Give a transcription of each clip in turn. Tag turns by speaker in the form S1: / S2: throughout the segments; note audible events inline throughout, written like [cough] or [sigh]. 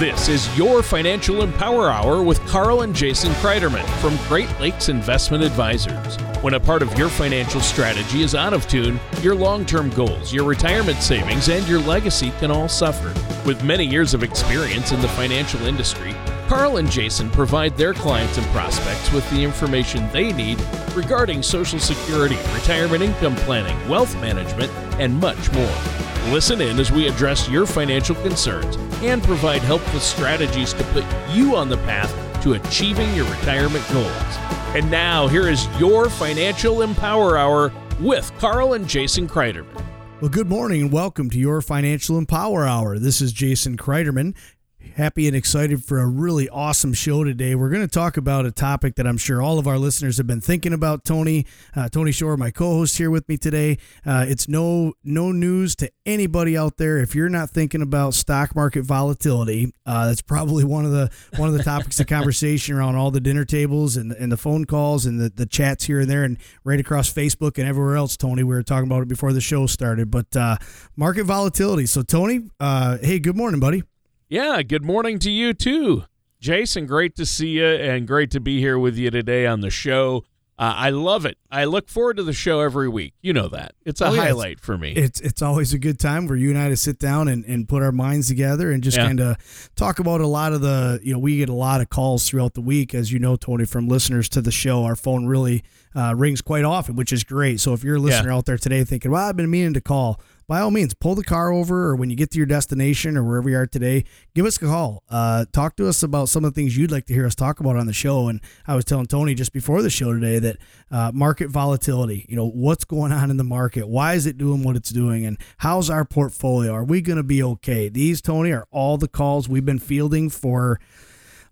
S1: This is your Financial Empower Hour with Carl and Jason Kreiderman from Great Lakes Investment Advisors. When a part of your financial strategy is out of tune, your long term goals, your retirement savings, and your legacy can all suffer. With many years of experience in the financial industry, Carl and Jason provide their clients and prospects with the information they need regarding Social Security, retirement income planning, wealth management, and much more. Listen in as we address your financial concerns and provide helpful strategies to put you on the path to achieving your retirement goals. And now, here is your Financial Empower Hour with Carl and Jason Kreiderman.
S2: Well, good morning and welcome to your Financial Empower Hour. This is Jason Kreiderman happy and excited for a really awesome show today. We're going to talk about a topic that I'm sure all of our listeners have been thinking about. Tony, uh, Tony Shore, my co-host here with me today. Uh, it's no no news to anybody out there if you're not thinking about stock market volatility. Uh, that's probably one of the one of the topics of conversation around all the dinner tables and and the phone calls and the, the chats here and there and right across Facebook and everywhere else. Tony, we were talking about it before the show started, but uh, market volatility. So Tony, uh, hey, good morning, buddy.
S1: Yeah, good morning to you too. Jason, great to see you and great to be here with you today on the show. Uh, I love it. I look forward to the show every week. You know that. It's a oh, yeah, highlight
S2: it's,
S1: for me.
S2: It's it's always a good time for you and I to sit down and, and put our minds together and just yeah. kind of talk about a lot of the, you know, we get a lot of calls throughout the week, as you know, Tony, from listeners to the show. Our phone really uh, rings quite often, which is great. So if you're a listener yeah. out there today thinking, well, I've been meaning to call, by all means, pull the car over or when you get to your destination or wherever you are today, give us a call. Uh, talk to us about some of the things you'd like to hear us talk about on the show. And I was telling Tony just before the show today that uh, market volatility, you know, what's going on in the market? Why is it doing what it's doing? And how's our portfolio? Are we going to be okay? These, Tony, are all the calls we've been fielding for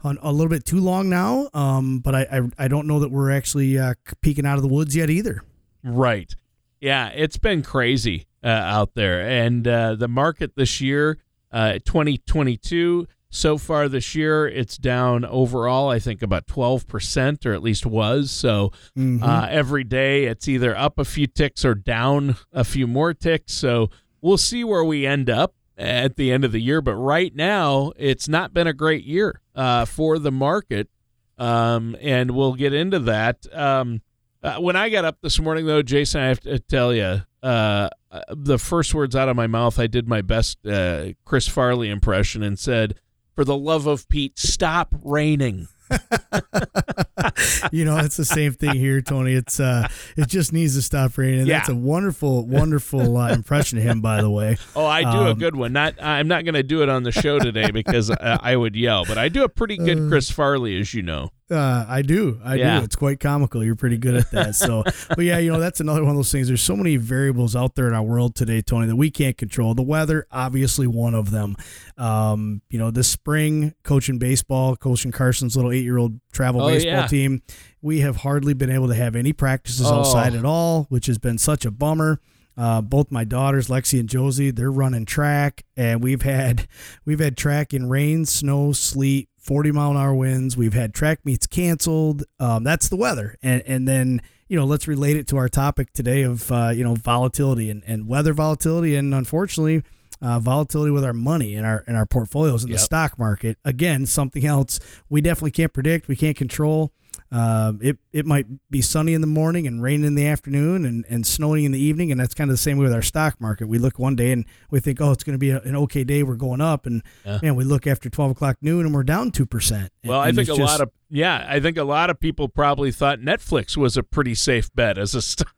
S2: a little bit too long now. Um, but I, I, I don't know that we're actually uh, peeking out of the woods yet either.
S1: Right. Yeah, it's been crazy out there. And uh, the market this year, uh, 2022, so far this year, it's down overall, I think about 12%, or at least was. So mm-hmm. Uh, every day it's either up a few ticks or down a few more ticks. So we'll see where we end up at the end of the year. But right now, it's not been a great year uh, for the market. Um, and we'll get into that. Um, uh, when I got up this morning, though, Jason, I have to tell you, uh, the first words out of my mouth, I did my best uh, Chris Farley impression and said, "For the love of Pete, stop raining." [laughs]
S2: you know, it's the same thing here, Tony. It's uh, it just needs to stop raining. Yeah. That's a wonderful, wonderful uh, impression of him, by the way.
S1: Oh, I do um, a good one. Not, I'm not going to do it on the show today because I, I, would yell, but I do a pretty good uh, Chris Farley, as you know.
S2: Uh, I do. I yeah. do. It's quite comical. You're pretty good at that. So, [laughs] but yeah, you know, that's another one of those things. There's so many variables out there in our world today, Tony, that we can't control. The weather, obviously, one of them. Um, you know, this spring, coaching baseball, coaching Carson's little eight year old travel oh, baseball yeah. team, we have hardly been able to have any practices oh. outside at all, which has been such a bummer. Uh, both my daughters, Lexi and Josie, they're running track, and we've had we've had track in rain, snow, sleet, 40 mile an hour winds. We've had track meets canceled. Um, that's the weather. And, and then, you know, let's relate it to our topic today of, uh, you know, volatility and, and weather volatility. And unfortunately, uh, volatility with our money and our, and our portfolios in yep. the stock market. Again, something else we definitely can't predict. We can't control. Uh, it it might be sunny in the morning and raining in the afternoon and, and snowing in the evening, and that's kind of the same way with our stock market. We look one day and we think, oh, it's going to be a, an okay day. We're going up, and yeah. man, we look after twelve o'clock noon and we're down two percent.
S1: Well, I think a just, lot of yeah, I think a lot of people probably thought Netflix was a pretty safe bet as a [laughs] stock.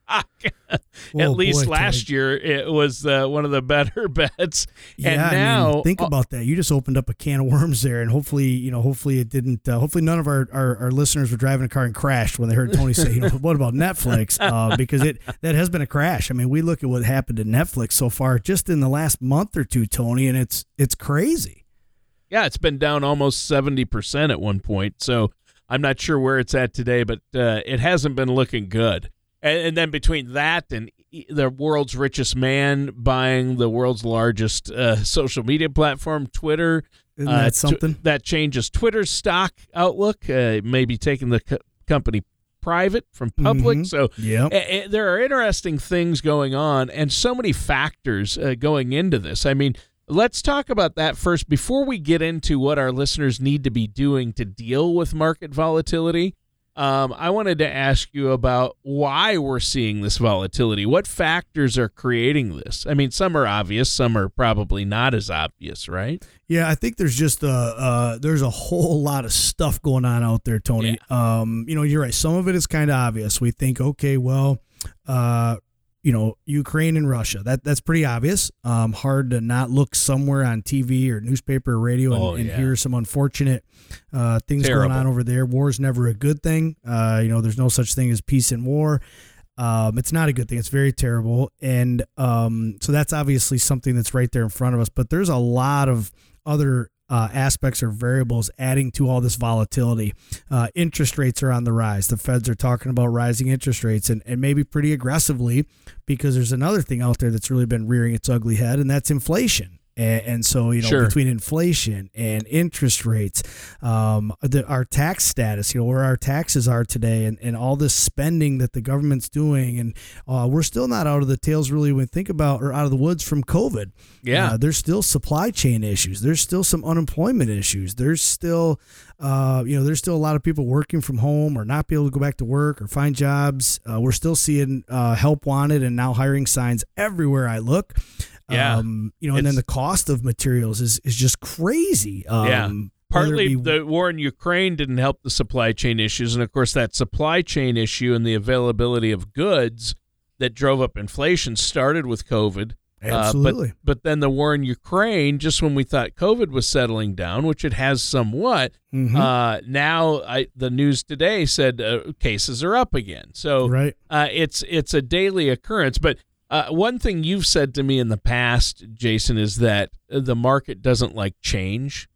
S1: At oh, least boy, last year, it was uh, one of the better [laughs] bets. Yeah, and now,
S2: I mean, think uh, about that. You just opened up a can of worms there, and hopefully, you know, hopefully it didn't. Uh, hopefully, none of our, our, our, listeners were driving a car and crashed when they heard Tony say, you know, what about Netflix? [laughs] Uh, because it that has been a crash. I mean, we look at what happened to Netflix so far just in the last month or two, Tony, and it's it's crazy.
S1: Yeah, it's been down almost seventy percent at one point. So I'm not sure where it's at today, but uh, it hasn't been looking good. And, and, then between that and the world's richest man buying the world's largest uh, social media platform, Twitter,
S2: Isn't that uh, something
S1: t- that changes Twitter's stock outlook, uh, maybe taking the co- company private from public. Mm-hmm. So
S2: yep.
S1: a- a- there are interesting things going on, and so many factors uh, going into this. I mean let's talk about that first before we get into what our listeners need to be doing to deal with market volatility. Um, I wanted to ask you about why we're seeing this volatility. What factors are creating this? I mean, some are obvious, some are probably not as obvious, right?
S2: Yeah, I think there's just a uh, there's a whole [laughs] lot of stuff going on out there, Tony. Yeah. Um, you know, you're right. Some of it is kind of obvious. We think, okay, well, uh, you know, Ukraine and Russia. That that's pretty obvious. Um, hard to not look somewhere on TV or newspaper or radio and, oh, yeah. and hear some unfortunate uh, things Terrible. going on over there. War is never a good thing. Uh, you know, there's no such thing as peace and war. Um, it's not a good thing. It's very terrible, and um, so that's obviously something that's right there in front of us. But there's a lot of other uh, aspects or variables adding to all this volatility. Uh, interest rates are on the rise. The feds are talking about rising interest rates and, and maybe pretty aggressively because there's another thing out there that's really been rearing its ugly head, and that's inflation. And, and so, you know, sure. between inflation and interest rates, um, the, our tax status, you know, where our taxes are today, and, and all this spending that the government's doing, and uh, we're still not out of the tails really when we think about or out of the woods from COVID.
S1: Yeah,
S2: uh, there's still supply chain issues. There's still some unemployment issues. There's still uh, you know, there's still a lot of people working from home or not be able to go back to work or find jobs. Uh, we're still seeing uh, help wanted and now hiring signs everywhere I look.
S1: Yeah.
S2: Um, you know, and then the cost of materials is, is just crazy. Um,
S1: yeah. Partly be, the war in Ukraine didn't help the supply chain issues. And of course, that supply chain issue and the availability of goods that drove up inflation started with COVID.
S2: Absolutely.
S1: Uh, but, but then the war in Ukraine, just when we thought COVID was settling down, which it has somewhat, mm-hmm. uh, now I, the news today said uh, cases are up again. So
S2: right.
S1: Uh, it's it's a daily occurrence. But uh, one thing you've said to me in the past, Jason, is that the market doesn't like change.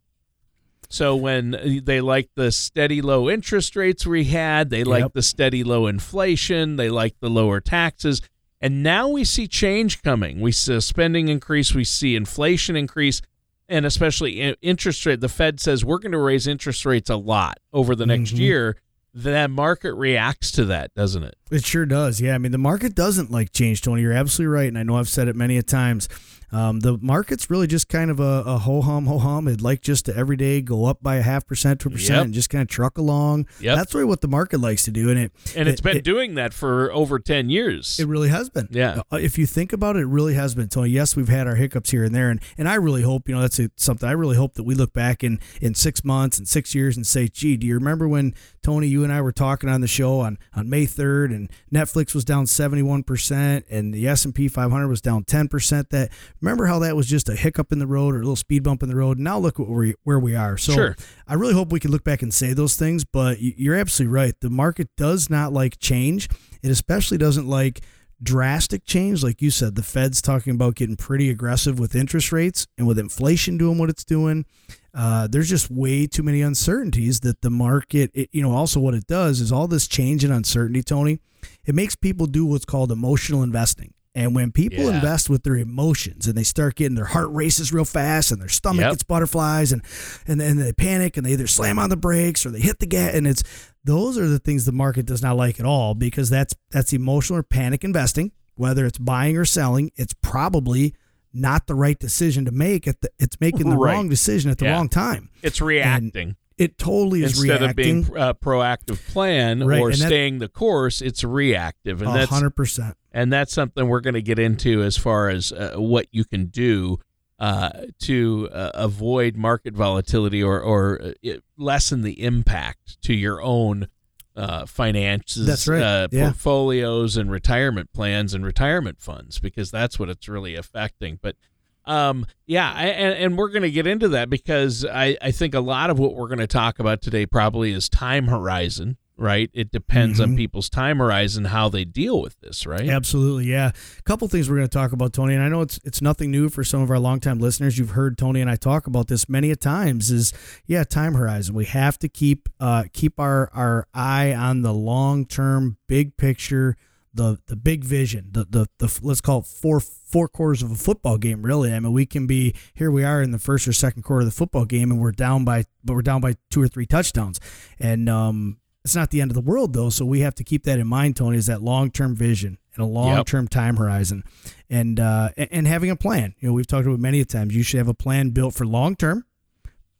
S1: So when they like the steady low interest rates we had, they like the steady low inflation, they like the lower taxes, and now we see change coming. We see spending increase, we see inflation increase, and especially interest rate. The Fed says we're going to raise interest rates a lot over the next mm-hmm. year that market reacts to that, doesn't it?
S2: It sure does. Yeah. I mean, the market doesn't like change, Tony. You're absolutely right. And I know I've said it many a times. Um, the market's really just kind of a, a ho hum, ho hum. It'd like just to every day go up by a half percent to a percent yep. and just kind of truck along.
S1: Yep.
S2: That's really what the market likes to do. And it
S1: and it's it, been it, doing that for over 10 years.
S2: It really has been.
S1: Yeah.
S2: Uh, if you think about it, it really has been. So, yes, we've had our hiccups here and there. And, and I really hope, you know, that's a, something I really hope that we look back in, in six months and six years and say, gee, do you remember when, Tony, you and I were talking on the show on, on May 3rd and Netflix was down 71% and the S&P 500 was down 10%? That Remember how that was just a hiccup in the road or a little speed bump in the road. Now look where we, where we are. So
S1: sure.
S2: I really hope we can look back and say those things, but you're absolutely right. The market does not like change. It especially doesn't like drastic change. Like you said, the Fed's talking about getting pretty aggressive with interest rates and with inflation doing what it's doing. Uh, there's just way too many uncertainties that the market, it, you know, also what it does is all this change and uncertainty, Tony, it makes people do what's called emotional investing. And when people yeah. invest with their emotions and they start getting their heart races real fast and their stomach yep. gets butterflies and and then they panic and they either slam on the brakes or they hit the gas and it's those are the things the market does not like at all because that's that's emotional or panic investing. Whether it's buying or selling, it's probably not the right decision to make. at the, it's making the [laughs] right. wrong decision at the yeah. wrong time.
S1: It's reacting. And
S2: it totally is
S1: instead
S2: reacting.
S1: of being a uh, proactive plan right. or staying the course. It's reactive, and that's
S2: hundred percent
S1: and that's something we're going to get into as far as uh, what you can do uh, to uh, avoid market volatility or, or uh, lessen the impact to your own uh, finances,
S2: that's right.
S1: Uh, yeah. portfolios, and retirement plans and retirement funds, because that's what it's really affecting. But um, yeah, I, and, and we're going to get into that because I, I think a lot of what we're going to talk about today probably is time horizon right? It depends mm-hmm. on people's time horizon how they deal with this, right?
S2: Absolutely, yeah. A couple things we're going to talk about, Tony, and I know it's it's nothing new for some of our longtime listeners. You've heard Tony and I talk about this many a times. Is yeah, time horizon. We have to keep uh, keep our our eye on the long term, big picture. The, the big vision, the, the the let's call it four four quarters of a football game. Really, I mean, we can be here. We are in the first or second quarter of the football game, and we're down by, but we're down by two or three touchdowns. And um, it's not the end of the world though, so we have to keep that in mind, Tony. Is that long term vision, and a long term yep. time horizon, and uh, and having a plan. You know, we've talked about many times. You should have a plan built for long term.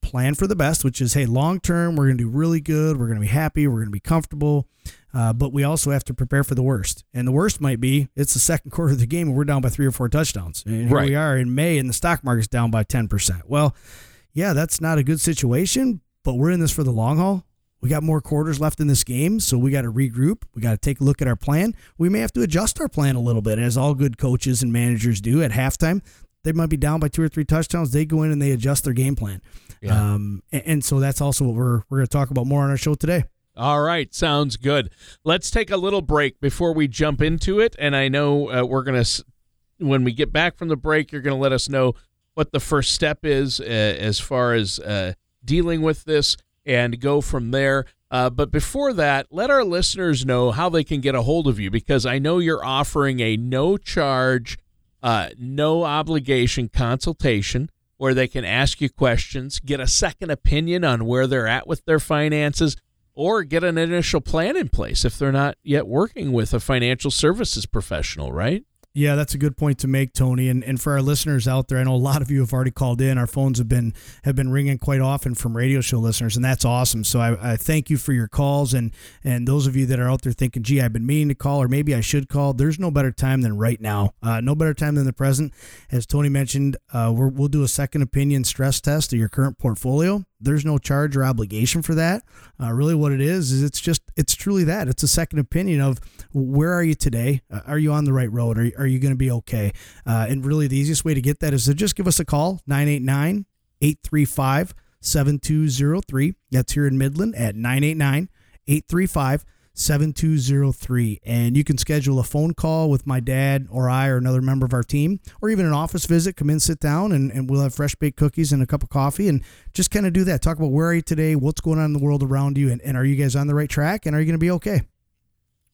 S2: Plan for the best, which is hey, long term, we're going to do really good. We're going to be happy. We're going to be comfortable. Uh, but we also have to prepare for the worst. And the worst might be it's the second [laughs] quarter of the game and we're down by three or four touchdowns. And here right. we are in May and the stock market's down by 10%. Well, yeah, that's not a good situation, but we're in this for the long haul. We got more quarters left in this game, so we got to regroup. We got to take a look at our plan. We may have to adjust our plan a little bit, as all good coaches and managers do at halftime. They might be down by two or three touchdowns. They go in and they adjust their game plan. Yeah. Um, and, and so that's also what we're we're going to talk about more on our show today.
S1: All right, sounds good. Let's take a little break before we jump into it. And I know uh, we're going to, when we get back from the break, you're going to let us know what the first step is uh, as far as uh, dealing with this and go from there. Uh, but before that, let our listeners know how they can get a hold of you because I know you're offering a no charge, uh, no obligation consultation where they can ask you questions, get a second opinion on where they're at with their finances or get an initial plan in place if they're not yet working with a financial services professional, right?
S2: Yeah, that's a good point to make, Tony. And and for our listeners out there, I know a lot of you have already called in. Our phones have been have been ringing quite often from radio show listeners, and that's awesome. So I, I thank you for your calls and and those of you that are out there thinking, gee, I've been meaning to call, or maybe I should call. There's no better time than right now. Uh, no better time than the present. As Tony mentioned, uh, we will do a second opinion stress test of your current portfolio. There's no charge or obligation for that. Uh, really, what it is is it's just it's truly that. It's a second opinion of where are you today? Uh, are you on the right road? Are, are you going to be okay? Uh, and really, the easiest way to get that is to just give us a call 989 835 7203. That's here in Midland at 989 835 7203. And you can schedule a phone call with my dad or I or another member of our team, or even an office visit. Come in, sit down, and, and we'll have fresh baked cookies and a cup of coffee and just kind of do that. Talk about where are you today, what's going on in the world around you, and, and are you guys on the right track, and are you going to be okay?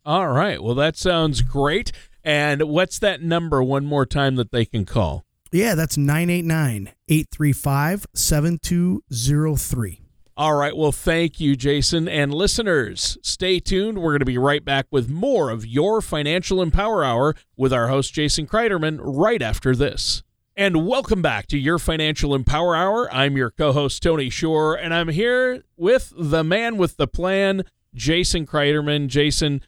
S1: All right. Well, that sounds great. And what's that number one more time that they can call?
S2: Yeah, that's 989 835 7203.
S1: All right. Well, thank you, Jason. And listeners, stay tuned. We're going to be right back with more of your Financial Empower Hour with our host, Jason Kreiderman, right after this. And welcome back to your Financial Empower Hour. I'm your co host, Tony Shore, and I'm here with the man with the plan, Jason Kreiderman. Jason,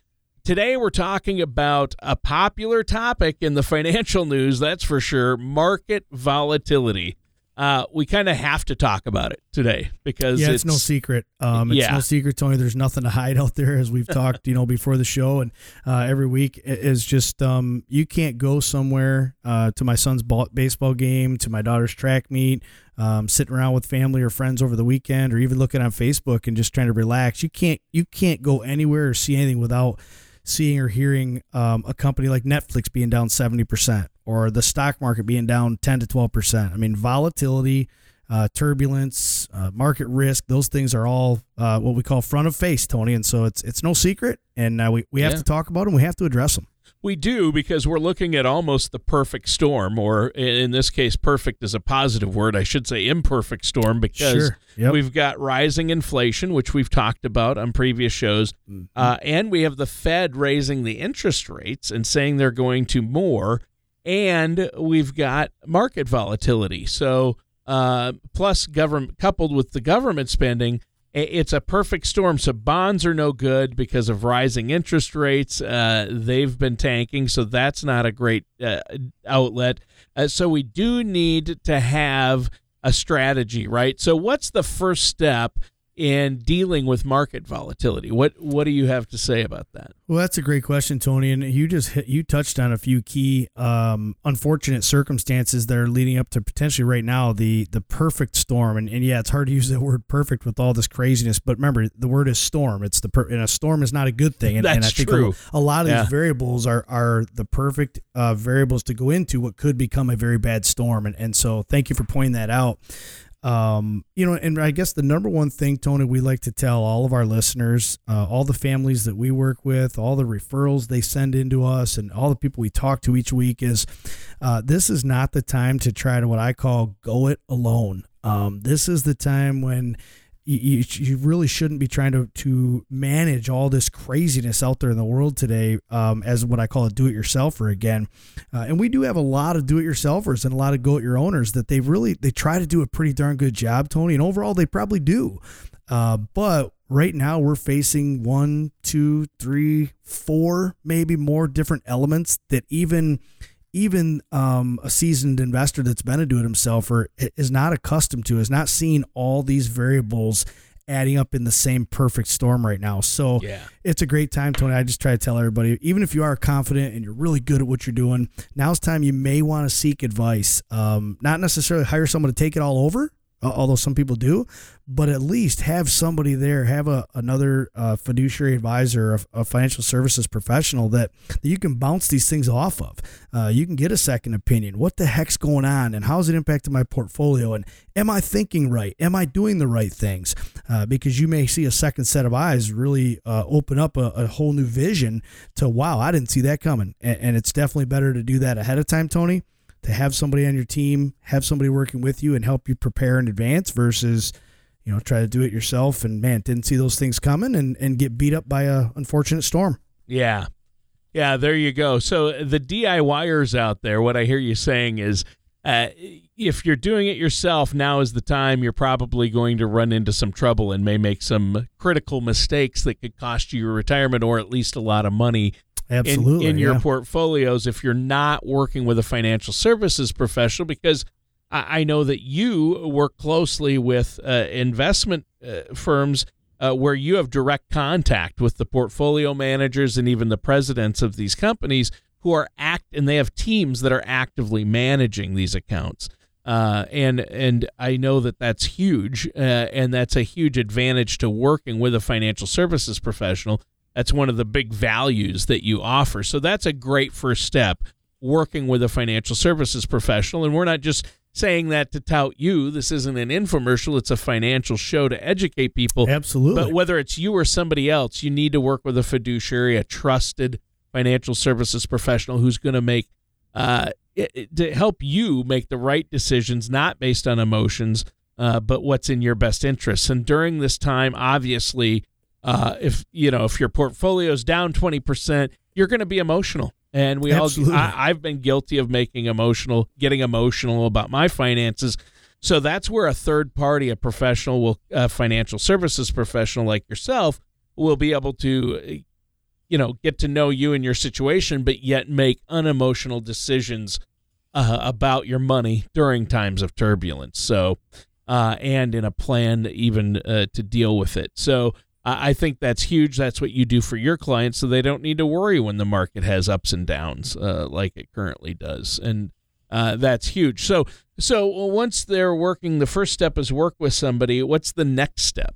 S1: today we're talking about a popular topic in the financial news, that's for sure market volatility uh, we kind of have to talk about it today because
S2: yeah, it's, it's no secret. Um, it's yeah. no secret, Tony. There's nothing to hide out there, as we've talked, you know, before the show and uh, every week is just um, you can't go somewhere uh, to my son's ball, baseball game, to my daughter's track meet, um, sitting around with family or friends over the weekend, or even looking on Facebook and just trying to relax. You can't you can't go anywhere or see anything without seeing or hearing um, a company like Netflix being down 70% or the stock market being down 10 to 12%. I mean, volatility, uh, turbulence, uh, market risk, those things are all uh, what we call front of face, Tony. And so it's it's no secret, and uh, we, we have yeah. to talk about them. We have to address them.
S1: We do because we're looking at almost the perfect storm, or in this case, perfect is a positive word. I should say imperfect storm because sure. yep. we've got rising inflation, which we've talked about on previous shows, mm-hmm. uh, and we have the Fed raising the interest rates and saying they're going to more, and we've got market volatility. So, uh, plus government coupled with the government spending it's a perfect storm. So bonds are no good because of rising interest rates. Uh, they've been tanking, so that's not a great uh, outlet. Uh, so we do need to have a strategy, right? So what's the first step in dealing with market volatility. What what do you have to say about that?
S2: Well, that's a great question, Tony, and you just hit, you touched on a few key um, unfortunate circumstances that are leading up to potentially right now the the perfect storm. And, and yeah, it's hard to use the word perfect with all this craziness, but remember the word is storm. It's the per, and a storm is not a good thing. And,
S1: that's
S2: and I
S1: think true.
S2: A, a lot of yeah. these variables are are the perfect uh, variables to go into what could become a very bad storm. And and so thank you for pointing that out. Um, you know, and I guess the number one thing, Tony, we like to tell all of our listeners, uh, all the families that we work with, all the referrals they send into us, and all the people we talk to each week is uh, this is not the time to try to what I call go it alone. Um, this is the time when you, you really shouldn't be trying to, to manage all this craziness out there in the world today um, as what I call a do-it-yourselfer again. Uh, and we do have a lot of do-it-yourselfers and a lot of go-it-your owners that they really they try to do a pretty darn good job, Tony. And overall, they probably do. Uh, but right now, we're facing one, two, three, four, maybe more different elements that even even um, a seasoned investor that's been a do it himself or is not accustomed to, is not seeing all these variables adding up in the same perfect storm right now. So yeah. it's a great time, Tony. I just try to tell everybody, even if you are confident and you're really good at what you're doing, now's time you may want to seek advice. Um, not necessarily hire someone to take it all over, although some people do, but at least have somebody there, have a another uh, fiduciary advisor, a, a, financial services professional that, that you can bounce these things off of. Uh, you can get a second opinion. What the heck's going on, and how's it impacting my portfolio? And am I thinking right? Am I doing the right things? Uh, because you may see a second set of eyes really uh, open up a, a, whole new vision to wow, I didn't see that coming. And, and it's definitely better to do that ahead of time, Tony to have somebody on your team, have somebody working with you and help you prepare in advance versus, you know, try to do it yourself and man, didn't see those things coming and, and get beat up by a unfortunate storm.
S1: Yeah. Yeah, there you go. So the DIYers out there, what I hear you saying is uh, if you're doing it yourself, now is the time you're probably going to run into some trouble and may make some critical mistakes that could cost you your retirement or at least a lot of money
S2: Absolutely,
S1: in, in
S2: yeah.
S1: your portfolios if you're not working with a financial services professional because I, I know that you work closely with uh, investment uh, firms uh, where you have direct contact with the portfolio managers and even the presidents of these companies who are act and they have teams that are actively managing these accounts. Uh, and and I know that that's huge, uh, and that's a huge advantage to working with a financial services professional that's one of the big values that you offer. So that's a great first step working with a financial services professional. And we're not just saying that to tout you. This isn't an infomercial, it's a financial show to educate people.
S2: Absolutely.
S1: But whether it's you or somebody else, you need to work with a fiduciary, a trusted financial services professional who's going to make uh, it, to help you make the right decisions, not based on emotions, uh, but what's in your best interests. And during this time, obviously, uh, if you know if your portfolio is down 20% you're going to be emotional. And we
S2: Absolutely.
S1: all I, i've been guilty of making emotional getting emotional about my finances. So that's where a third party a professional will a financial services professional like yourself will be able to you know get to know you and your situation but yet make unemotional decisions uh, about your money during times of turbulence. So uh, and in a plan even uh, to deal with it. So I think that's huge. That's what you do for your clients, so they don't need to worry when the market has ups and downs uh, like it currently does, and uh, that's huge. So, so once they're working, the first step is work with somebody. What's the next step?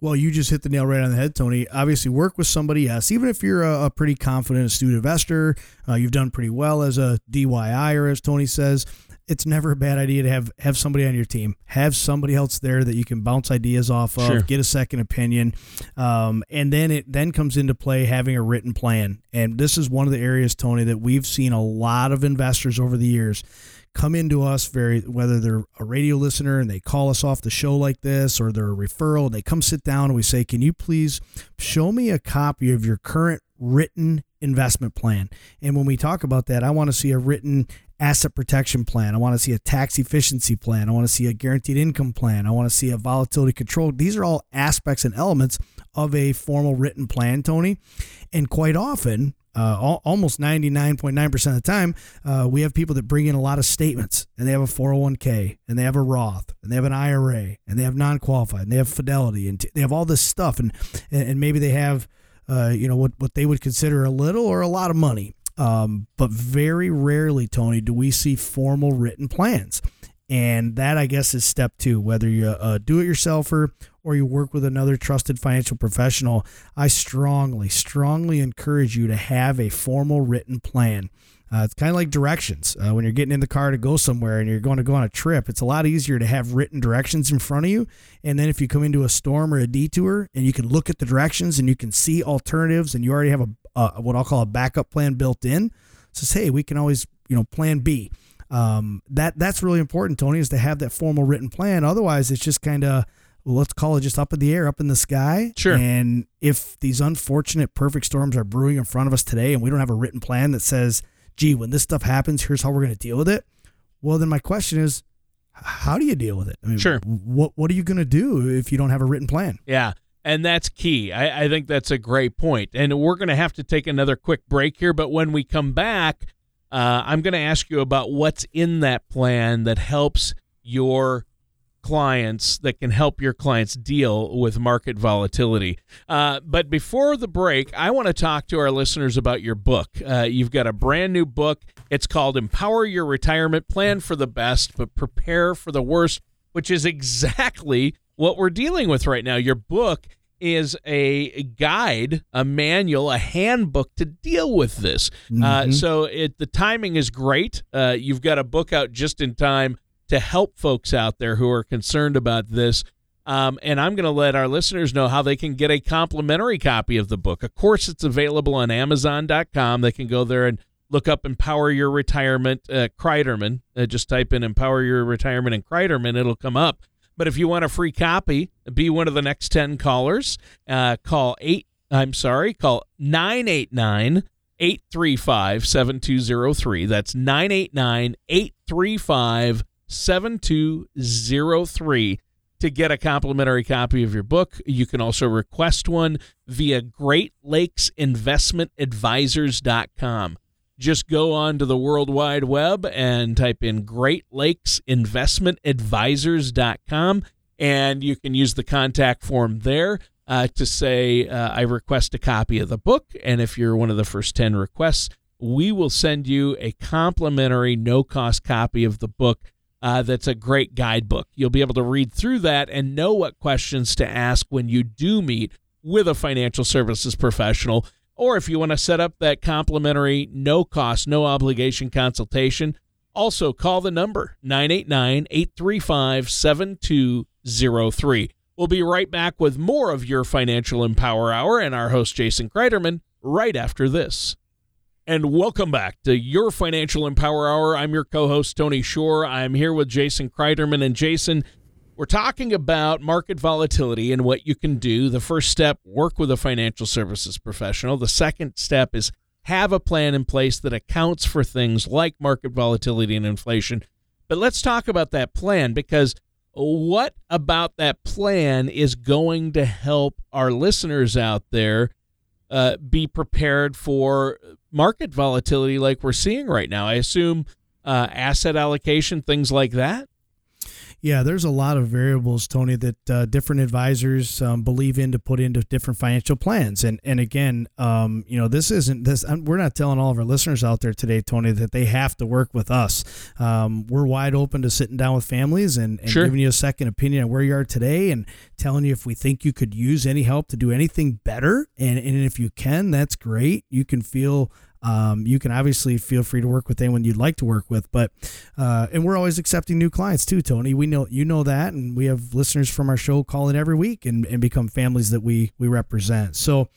S2: Well, you just hit the nail right on the head, Tony. Obviously, work with somebody else. Even if you're a, a pretty confident astute investor, uh, you've done pretty well as a DIY or as Tony says it's never a bad idea to have have somebody on your team, have somebody else there that you can bounce ideas off of, sure. get a second opinion, um, and then it then comes into play having a written plan. And this is one of the areas, Tony, that we've seen a lot of investors over the years come into us very whether they're a radio listener and they call us off the show like this or they're a referral and they come sit down and we say can you please show me a copy of your current written investment plan and when we talk about that i want to see a written asset protection plan. I want to see a tax efficiency plan. I want to see a guaranteed income plan. I want to see a volatility control. These are all aspects and elements of a formal written plan, Tony. And quite often, uh, almost 99.9% of the time, uh, we have people that bring in a lot of statements and they have a 401k and they have a Roth and they have an IRA and they have non qualified and they have fidelity and t- they have all this stuff. And, and maybe they have, uh, you know, what, what they would consider a little or a lot of money. Um, but very rarely, Tony, do we see formal written plans. And that, I guess, is step two. Whether you're a do it yourselfer or you work with another trusted financial professional, I strongly, strongly encourage you to have a formal written plan. Uh, it's kind of like directions. Uh, when you're getting in the car to go somewhere and you're going to go on a trip, it's a lot easier to have written directions in front of you. And then if you come into a storm or a detour and you can look at the directions and you can see alternatives and you already have a, a what I'll call a backup plan built in, says, hey, we can always, you know, plan B. Um, that that's really important, Tony, is to have that formal written plan. Otherwise, it's just kind of let's call it just up in the air, up in the sky.
S1: Sure.
S2: And if these unfortunate perfect storms are brewing in front of us today and we don't have a written plan that says, gee, when this stuff happens, here's how we're going to deal with it. Well, then my question is, how do you deal with it?
S1: I mean, sure.
S2: What What are you going to do if you don't have a written plan?
S1: Yeah, and that's key. I, I think that's a great point. And we're going to have to take another quick break here, but when we come back, uh, I'm going to ask you about what's in that plan that helps your clients that can help your clients deal with market volatility. Uh, but before the break, I want to talk to our listeners about your book. Uh, you've got a brand new book. It's called Empower Your Retirement Plan for the Best, but Prepare for the Worst, which is exactly what we're dealing with right now. Your book is a guide, a manual, a handbook to deal with this. Uh, mm-hmm. Uh, so it, the timing is great. Uh, you've got a book out just in time to help folks out there who are concerned about this. Um, and I'm going to let our listeners know how they can get a complimentary copy of the book. Of course, it's available on Amazon.com. They can go there and look up Empower Your Retirement, uh, Kreiderman. Uh, just type in Empower Your Retirement and Kreiderman, it'll come up. But if you want a free copy, be one of the next 10 callers. Uh, call 8, I'm sorry, call 989 835 7203. That's 989 835 7203 to get a complimentary copy of your book. You can also request one via Great Lakes Investment Advisors.com. Just go on to the World Wide Web and type in Great Lakes Investment Advisors.com, and you can use the contact form there uh, to say, uh, I request a copy of the book. And if you're one of the first 10 requests, we will send you a complimentary, no cost copy of the book uh, that's a great guidebook. You'll be able to read through that and know what questions to ask when you do meet with a financial services professional. Or if you want to set up that complimentary, no cost, no obligation consultation, also call the number 989 835 7203. We'll be right back with more of your Financial Empower Hour and our host, Jason Kreiderman, right after this and welcome back to your Financial Empower Hour. I'm your co host, Tony Shore. I'm here with Jason Kreiderman. And Jason, we're talking about market volatility and what you can do. The first step, work with a financial services professional. The second step is have a plan in place that accounts for things like market volatility and inflation. But let's talk about that plan because what about that plan is going to help our listeners out there uh, be prepared for market volatility like we're seeing right now. I assume uh, asset allocation, things like that.
S2: Yeah, there's a lot of variables, Tony, that uh, different advisors um, believe in to put into different financial plans. And and again, um, you know, this isn't this. we're not telling all of our listeners out there today, Tony, that they have to work with us. Um, we're wide open to sitting down with families and, and
S1: sure.
S2: giving you a second opinion on where you are today, and telling you if we think you could use any help to do anything better. And and if you can, that's great. You can feel um, you can obviously feel free to work with anyone you'd like to work with, but uh, and we're always accepting new clients too, Tony. We know you know that, and we have listeners from our show call in every week and, and become families that we we represent. So,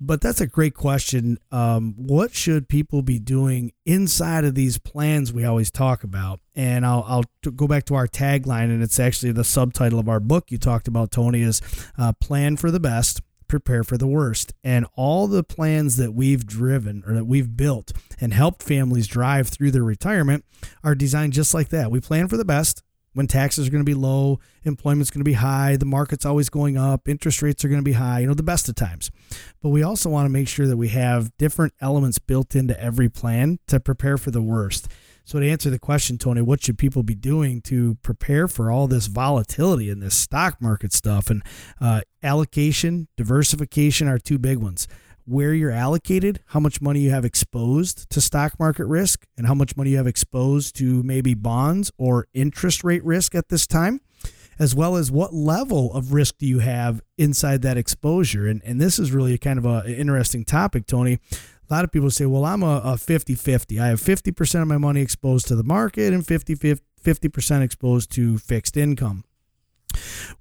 S2: but that's a great question. Um, what should people be doing inside of these plans we always talk about? And I'll, I'll t- go back to our tagline, and it's actually the subtitle of our book you talked about, Tony, is uh, Plan for the Best prepare for the worst. And all the plans that we've driven or that we've built and helped families drive through their retirement are designed just like that. We plan for the best when taxes are going to be low, employment's going to be high, the market's always going up, interest rates are going to be high, you know, the best of times. But we also want to make sure that we have different elements built into every plan to prepare for the worst. So, to answer the question, Tony, what should people be doing to prepare for all this volatility in this stock market stuff? And uh, allocation, diversification are two big ones. Where you're allocated, how much money you have exposed to stock market risk, and how much money you have exposed to maybe bonds or interest rate risk at this time as well as what level of risk do you have inside that exposure. And, and this is really kind of an interesting topic, Tony a lot of people say, well, I'm a 50 50. I have 50% of my money exposed to the market and 50 50% exposed to fixed income.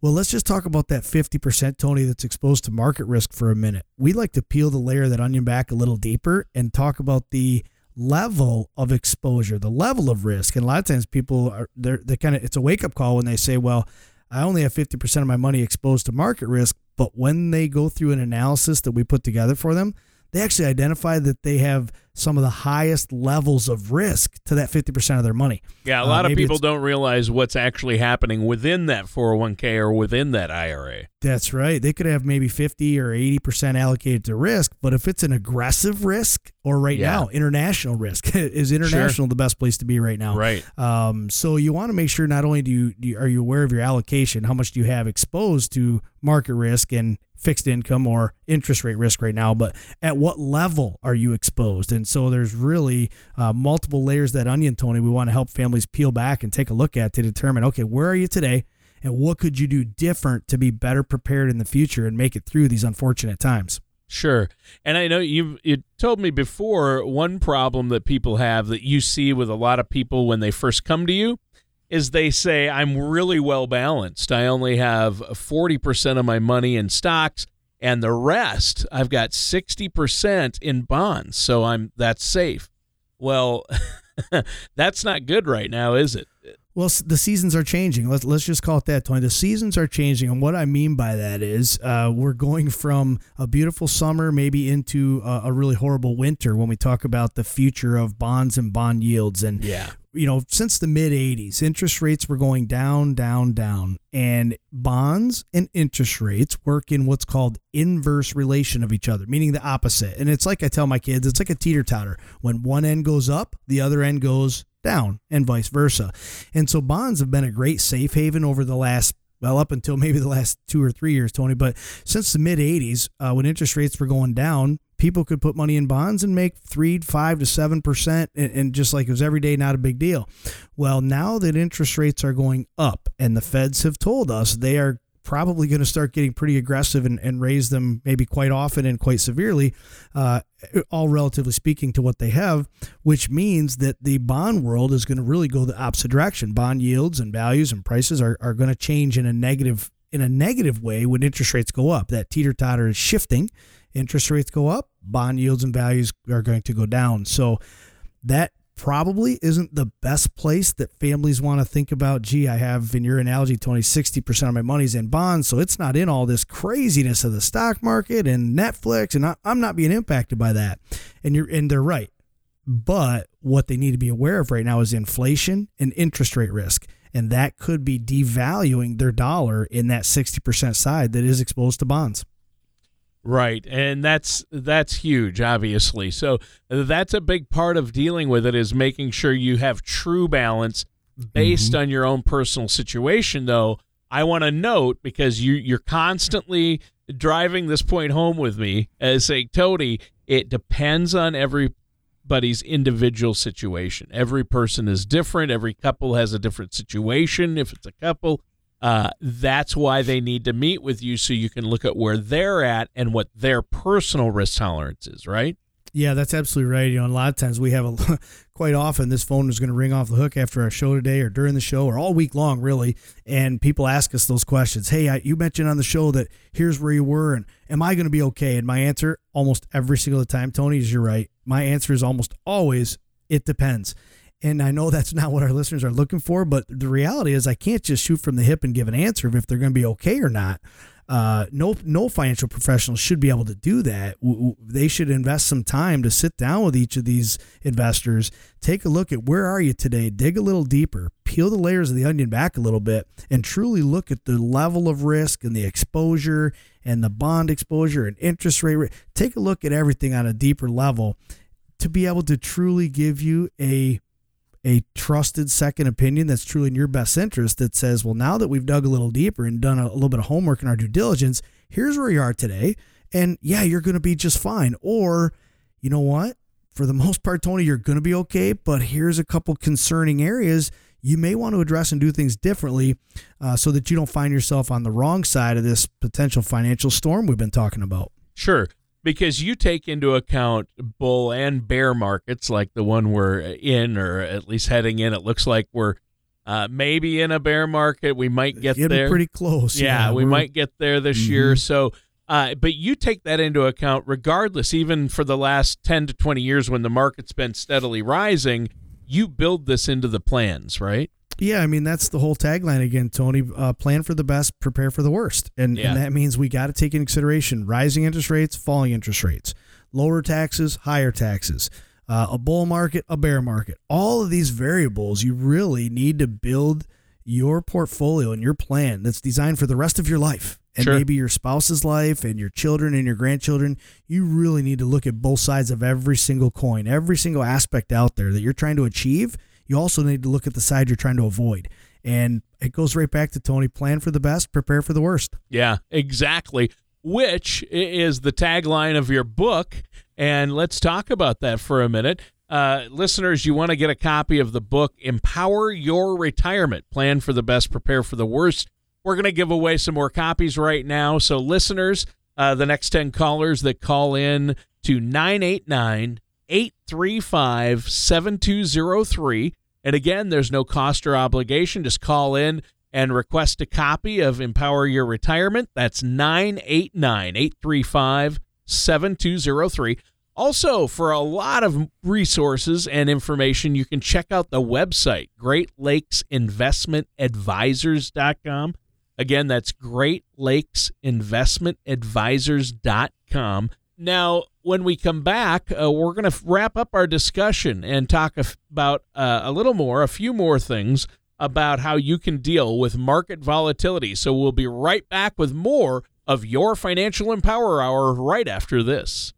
S2: Well, let's just talk about that 50%, Tony, that's exposed to market risk for a minute. We like to peel the layer of that onion back a little deeper and talk about the level of exposure, the level of risk. And a lot of times people are they're they kind of it's a wake up call when they say, well, I only have 50% of my money exposed to market risk. But when they go through an analysis that we put together for them, they actually identify that they have some of the highest levels of risk to that 50% of their money.
S1: Yeah, a uh, lot uh, of people don't realize what's actually happening within that 401k or within that IRA.
S2: That's right. They could have maybe 50 or 80% allocated to risk, but if it's an aggressive risk or right yeah. now, international risk, [laughs] is international sure. the best place to be right now?
S1: Right.
S2: Um, so you want to make sure not only do you, do you, are you aware of your allocation, how much do you have exposed to market risk and fixed income or interest rate risk right now, but at what level are you exposed? And so there's really uh, multiple layers that onion, Tony, we want to help families peel back and take a look at to determine okay, where are you today? And what could you do different to be better prepared in the future and make it through these unfortunate times?
S1: Sure. And I know you you told me before one problem that people have that you see with a lot of people when they first come to you is they say I'm really well balanced. I only have 40% of my money in stocks and the rest I've got 60% in bonds. So I'm that's safe. Well, [laughs] that's not good right now, is it?
S2: Well, the seasons are changing. Let's let's just call it that, Tony. The seasons are changing, and what I mean by that is uh, we're going from a beautiful summer maybe into a, a, really horrible winter when we talk about the future of bonds and bond yields. And
S1: yeah,
S2: you know, since the mid '80s, interest rates were going down, down, down, and bonds and interest rates work in what's called inverse relation of each other, meaning the opposite. And it's like I tell my kids, it's like a teeter totter. When one end goes up, the other end goes down and vice versa. And so bonds have been a great safe haven over the last well, up until maybe the last two or three years, Tony. But since the mid 80s, uh, when interest rates were going down, people could put money in bonds and make three, five to seven percent, and just like it was every day, not a big deal. Well, now that interest rates are going up, and the Feds have told us they are probably going to start getting pretty aggressive and, and raise them maybe quite often and quite severely, uh, all relatively speaking to what they have, which means that the bond world is going to really go the opposite direction. Bond yields and values and prices are, are going to change in a negative in a negative way when interest rates go up. That teeter totter is shifting. Interest rates go up, bond yields and values are going to go down. So that probably isn't the best place that families want to think about. Gee, I have, in your analogy, Tony, 60% of my money's in bonds, so it's not in all this craziness of the stock market and Netflix, and I'm not being impacted by that. And you're, and they're right. But what they need to be aware of right now is inflation and interest rate risk. And that could be devaluing their dollar in that 60% side that is exposed to bonds.
S1: Right, and that's that's huge, obviously. So that's a big part of dealing with it is making sure you have true balance based mm-hmm. on your own personal situation. Though I want to note because you you're constantly driving this point home with me as saying, Tony, it depends on everybody's individual situation. Every person is different. Every couple has a different situation. If it's a couple, uh, that's why they need to meet with you so you can look at where they're at and what their personal risk tolerance is, right?
S2: Yeah, that's absolutely right. You know, a lot of times we have a [laughs] quite often this phone is going to ring off the hook after our show today or during the show or all week long, really. And people ask us those questions. Hey, I, you mentioned on the show that here's where you were, and am I going to be okay? And my answer almost every single time, Tony, is you're right. My answer is almost always it depends. And I know that's not what our listeners are looking for, but the reality is I can't just shoot from the hip and give an answer of if they're going to be okay or not. Uh, no, no financial professional should be able to do that. They should invest some time to sit down with each of these investors, take a look at where are you today, dig a little deeper, peel the layers of the onion back a little bit, and truly look at the level of risk and the exposure and the bond exposure and interest rate. Take a look at everything on a deeper level to be able to truly give you a a trusted second opinion that's truly in your best interest that says, well, now that we've dug a little deeper and done a, little bit of homework in our due diligence, here's where you are today. And yeah, you're going to be just fine. Or, you know what? For the [laughs] most part, Tony, you're going to be okay. But here's a couple concerning areas you may want to address and do things differently uh, so that you don't find yourself on the wrong side of this potential financial storm we've been talking about.
S1: Sure because you take into account bull and bear markets like the one we're in or at least heading in it looks like we're uh, maybe in a bear market. We might get
S2: Getting
S1: there.
S2: pretty close
S1: yeah, yeah we might get there this mm-hmm. year. So uh, but you take that into account regardless even for the last 10 to 20 years when the market's been steadily rising you build this into the plans right
S2: Yeah, I mean that's the whole tagline again, Tony. Uh, plan for the best, prepare for the worst, and yeah. and that means we got to take into consideration rising interest rates, falling interest rates, lower taxes, higher taxes, uh, a bull market, a bear market. All of these variables, you really need to build your portfolio and your plan that's designed for the rest of your life and sure. maybe your spouse's life and your children and your grandchildren, you really need to look at both sides of every single coin, every single aspect out there that you're trying to achieve. You also need to look at the side you're trying to avoid. And it goes right back to Tony plan for the best, prepare for the worst.
S1: Yeah, exactly. Which is the tagline of your book. And let's talk about that for a minute. Uh, listeners, you want to get a copy of the book, Empower Your Retirement Plan for the Best, Prepare for the Worst. We're going to give away some more copies right now. So, listeners, uh, the next 10 callers that call in to 989 835 7203. And again, there's no cost or obligation. Just call in and request a copy of Empower Your Retirement. That's 989 835 7203. Also, for a lot of resources and information, you can check out the website, Great Lakes Investment Advisors.com. Again, that's Great Lakes Investment Advisors.com. Now, when we come back, uh, we're going to wrap up our discussion and talk about uh, a little more, a few more things about how you can deal with market volatility. So we'll be right back with more of your Financial Empower Hour right after this.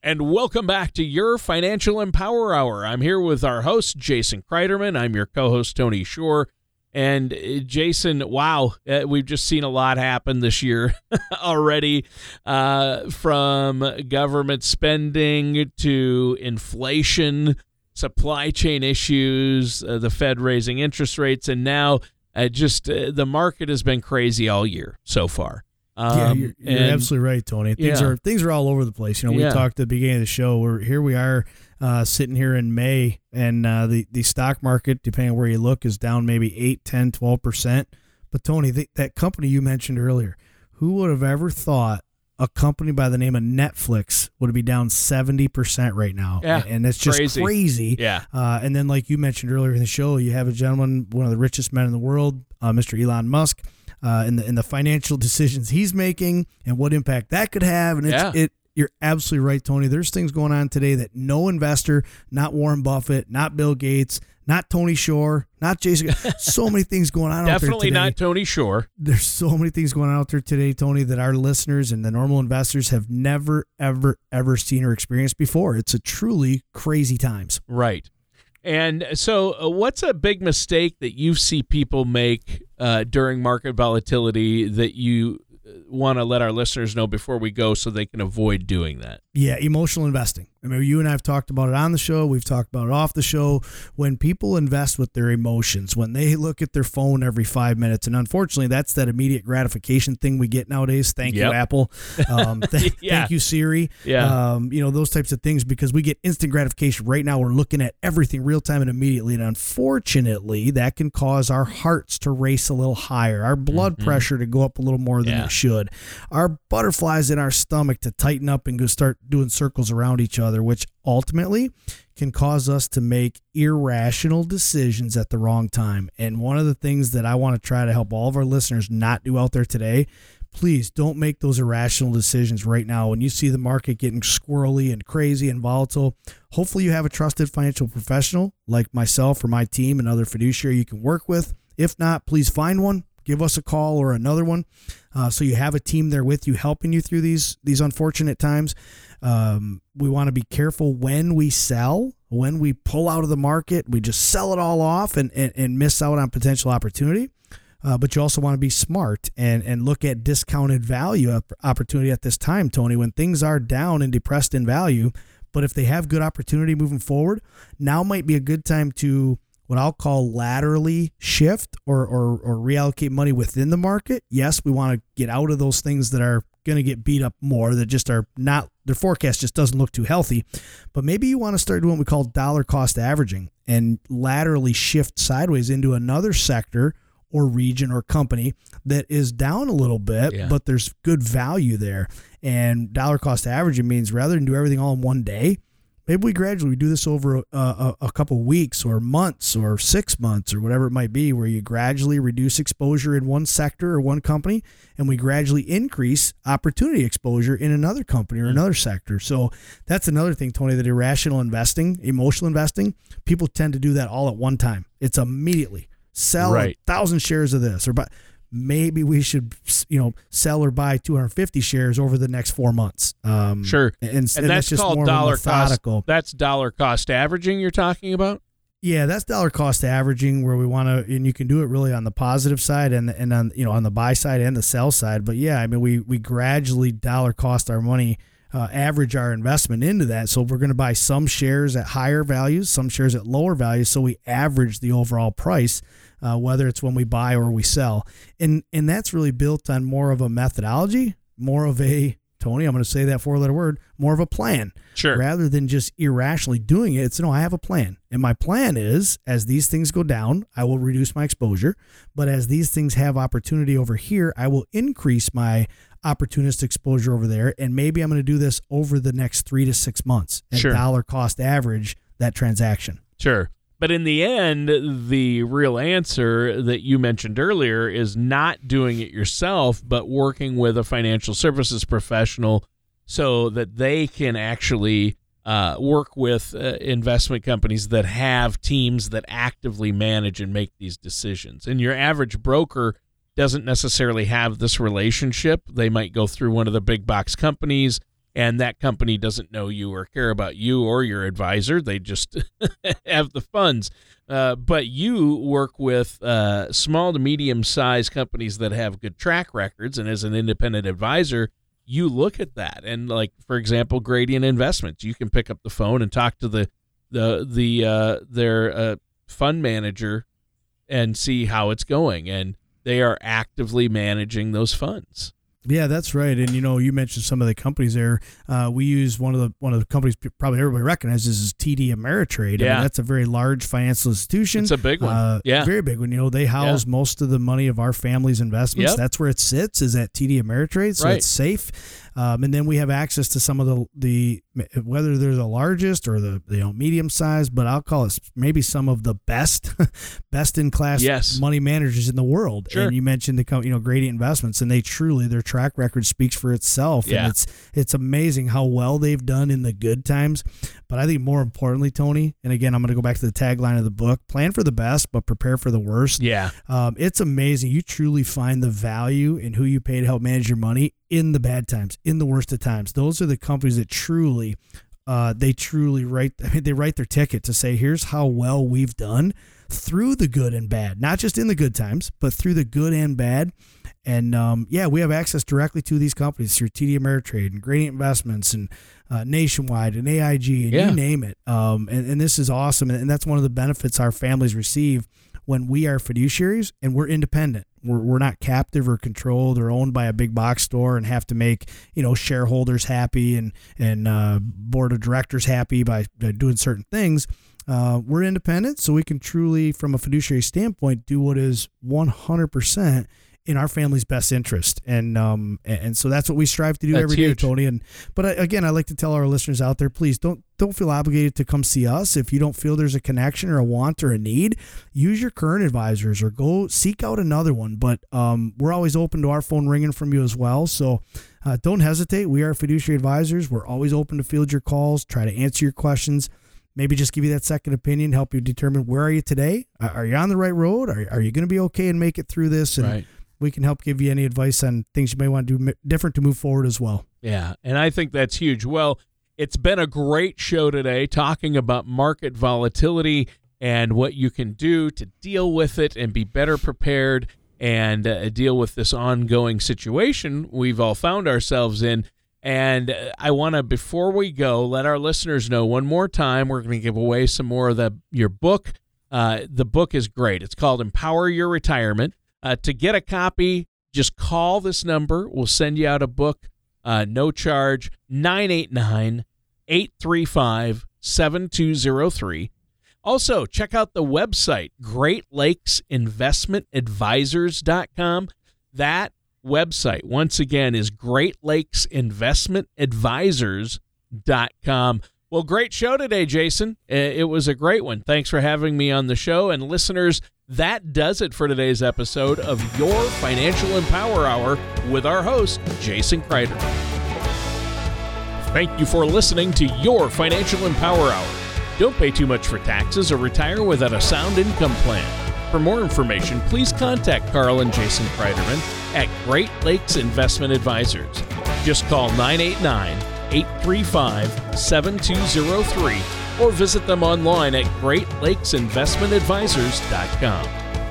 S1: And welcome back to your Financial Empower Hour. I'm here with our host, Jason Kreiderman. I'm your co host, Tony Shore. And uh, Jason, wow, uh, we've just seen a lot happen this year [laughs] already uh, from government spending to inflation, supply chain issues, uh, the Fed raising interest rates, and now uh, just uh, the market has been crazy all year so far.
S2: Um, yeah, you're, you're and, absolutely right, Tony. Things yeah. are things are all over the place. You know, we yeah. talked at the beginning of the show. We're here. We are uh, sitting here in May, and uh, the the stock market, depending on where you look, is down maybe 8, 10, 12 percent. But Tony, the, that company you mentioned earlier, who would have ever thought a company by the name of Netflix would be down 70% right now.
S1: Yeah,
S2: and it's just
S1: crazy.
S2: crazy.
S1: Yeah.
S2: Uh, and then, like you mentioned earlier in the show, you have a gentleman, one of the richest men in the world, uh, Mr. Elon Musk uh, in the in the financial [laughs] decisions he's making and what impact that could have. And it's, yeah. it you're absolutely right, Tony. There's things going on today that no investor, not Warren Buffett, not Bill Gates, not Tony Shore, not Jason. [laughs] so many things going on.
S1: Definitely not Tony Shore.
S2: There's so many things going on out there today, Tony, that our listeners and the normal investors have never, ever, ever seen or experienced before. It's a truly crazy times.
S1: Right. And so, uh, what's a big mistake that you see people make uh, during market volatility that you want to let our listeners know before we go so they can avoid doing that?
S2: Yeah, emotional investing. I mean, you and I have talked about it on the show. We've talked about it off the show. When people invest with their emotions, when they look at their phone every five minutes, and unfortunately, that's that immediate gratification thing we get nowadays. Thank yep. you, Apple. Um, [laughs] th- yeah. Thank you, Siri.
S1: Yeah.
S2: Um, you know those types of things because we get instant gratification. Right now, we're looking at everything real time and immediately, and unfortunately, that can cause our hearts to race a little higher, our blood mm-hmm. pressure to go up a little more than yeah. it should, our butterflies in our stomach to tighten up and go start doing circles around each other, which ultimately can cause us to make irrational decisions at the wrong time. And one of the things that I want to try to help all of our listeners not do out there today please don't make those irrational decisions right now. When you see the market getting squirrely and crazy and volatile, hopefully you have a trusted financial professional like myself or my team and other fiduciary you can work with. If not, please find one, give us a call or another one, uh, so you have a team there with you helping you through these these unfortunate times. Um, we want to be careful when we sell, when we pull out of the market, we just sell it all off and, and, and miss out on potential opportunity. Uh, but you also want to be smart and, and look at discounted value opportunity at this time, Tony, when things are down and depressed in value. But if they have good opportunity moving forward, now might be a good time to what I'll call laterally shift or, or, or reallocate money within the market. Yes, we want to get out of those things that are going to get beat up more, that just are not, their forecast just doesn't look too healthy. But maybe you want to start doing what we call dollar cost averaging and laterally shift sideways into another sector or region or company that is down a little bit, yeah. but there's good value there. And dollar cost averaging means rather than do everything all in one day, maybe we gradually do this over a, a, a couple weeks or months or six months or whatever it might be, where you gradually reduce exposure in one sector or one company, and we gradually increase opportunity exposure in another company or mm. another sector. So that's another thing, Tony. That irrational investing, emotional investing, people tend to do that all at one time. It's immediately sell right. a thousand shares of this or but maybe we should you know sell or buy 250 shares over the next four months.
S1: Um, sure.
S2: and, and, and that's, that's called dollar
S1: cost that's dollar cost averaging you're talking about?
S2: Yeah that's dollar cost averaging where we want to and you can do it really on the positive side and and on you know on the buy side and the sell side. But yeah i mean we we gradually dollar cost our money uh, average our investment into that. So we're going to buy some shares at higher values, some shares at lower values. So we average the overall price uh, whether it's when we buy or we sell. And and that's really built on more of a methodology, more of a Tony, I'm going to say that four letter word, more of a plan.
S1: Sure.
S2: Rather than just irrationally doing it, it's no, I have a plan. And my plan is as these things go down, I will reduce my exposure. But as these things have opportunity over here, I will increase my opportunist exposure over there. And maybe I'm going to do this over the next three to six months and sure. dollar cost average that transaction.
S1: Sure. But in the end, the real answer that you mentioned earlier is not doing it yourself, but working with a financial services professional so that they can actually uh, work with uh, investment companies that have teams that actively manage and make these decisions. And your average broker doesn't necessarily have this relationship. They might go through one of the big box companies and that company doesn't know you or care about you or your advisor. They just [laughs] have the funds. Uh, but you work with uh, small to medium sized companies that have good track records, and as an independent advisor, you look at that. And like for example, Gradient Investments, you can pick up the phone and talk to the the the uh, their uh, fund manager and see how it's going, and they are actively managing those funds.
S2: Yeah, that's right. And you know, you mentioned some of the companies there. Uh, we use one of the one of the companies probably everybody recognizes is TD Ameritrade. Yeah, I mean, that's a very large financial institution.
S1: It's a big one. Uh,
S2: yeah, very big one. You know, they house yeah. most of the money of our family's investments. Yep. That's where it sits. Is at TD Ameritrade, so right. it's safe. Um, and then we have access to some of the the whether they're the largest or the you know medium size, but I'll call it maybe some of the best [laughs] best in class
S1: yes.
S2: money managers in the world.
S1: Sure.
S2: And you mentioned the company, you know Gradient Investments, and they truly their track record speaks for itself.
S1: Yeah.
S2: And it's it's amazing how well they've done in the good times. But I think more importantly, Tony, and again, I'm going to go back to the tagline of the book: plan for the best, but prepare for the worst.
S1: Yeah,
S2: um, it's amazing. You truly find the value in who you pay to help manage your money in the bad times, in the worst of times. Those are the companies that truly, uh, they truly write. [laughs] I mean, they write their ticket to say, "Here's how well we've done." through the good and bad, not just in the good times, but through the good and bad. And um, yeah, we have access directly to these companies through TD Ameritrade and Gradient Investments and uh, Nationwide and AIG and yeah. you name it. Um, and, and this is awesome. And that's one of the benefits our families receive when we are fiduciaries and we're independent. We're, we're not captive or controlled or owned by a big box store and have to make you know shareholders happy and and uh, board of directors happy by, doing certain things. Uh, we're independent, so we can truly, from a fiduciary standpoint, do what is 100% in our family's best interest, and um, and so that's what we strive to do
S1: that's
S2: every
S1: huge.
S2: day, Tony. And but uh, again, I like to tell our listeners out there, please don't don't feel obligated to come see us if you don't feel there's a connection or a want or a need. Use your current advisors or go seek out another one. But um, we're always open to our phone ringing from you as well. So uh, don't hesitate. We are fiduciary advisors. We're always open to field your calls, try to answer your questions maybe just give you that second opinion, help you determine where are you today? Are you on the right road? Are, are you going to be okay and make it through this? And
S1: right.
S2: we can help give you any advice on things you may want to do different to move forward as well.
S1: Yeah, and I think that's huge. Well, it's been a great show today talking about market volatility and what you can do to deal with it and be better prepared and uh, deal with this ongoing situation we've all found ourselves in. And uh, I want to, before we go, let our listeners know one more time. We're going to give away some more of the your book. Uh, the book is great. It's called Empower Your Retirement. Uh, to get a copy, just call this number. We'll send you out a book, uh, no charge, 989 835 7203. Also, check out the website, Great Lakes Investment Advisors.com. That website, once again, is Great Lakes Investment Advisors.com. Well, great show today, Jason. It was a great one. Thanks for having me on the show. And listeners, that does it for today's episode of Your Financial Empower Hour with our host, Jason Kreider. Thank you for listening to Your Financial Empower Hour. Don't pay too much for taxes or retire without a sound income plan. For more information, please contact Carl and Jason Kreiderman at Great Lakes Investment Advisors. Just call 989 835 7203 or visit them online at greatlakesinvestmentadvisors.com.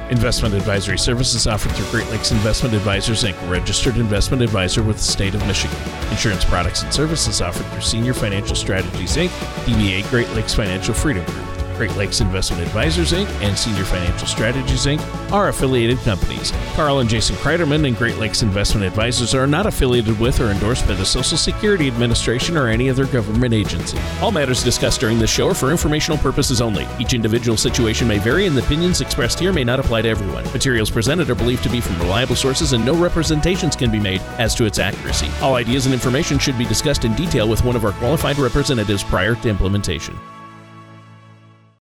S1: Investment advisory services offered through Great Lakes Investment Advisors Inc., registered investment advisor with the state of Michigan. Insurance products and services offered through Senior Financial Strategies Inc., DBA Great Lakes Financial Freedom Group. Great Lakes Investment Advisors Inc. and Senior Financial Strategies Inc. are affiliated companies. Carl and Jason Kreiderman and Great Lakes Investment Advisors are not affiliated with or endorsed by the Social Security Administration or any other government agency. All matters discussed during this show are for informational purposes only. Each individual situation may vary, and the opinions expressed here may not apply to everyone. Materials presented are believed to be from reliable sources, and no representations can be made as to its accuracy. All ideas and information should be discussed in detail with one of our qualified representatives prior to implementation.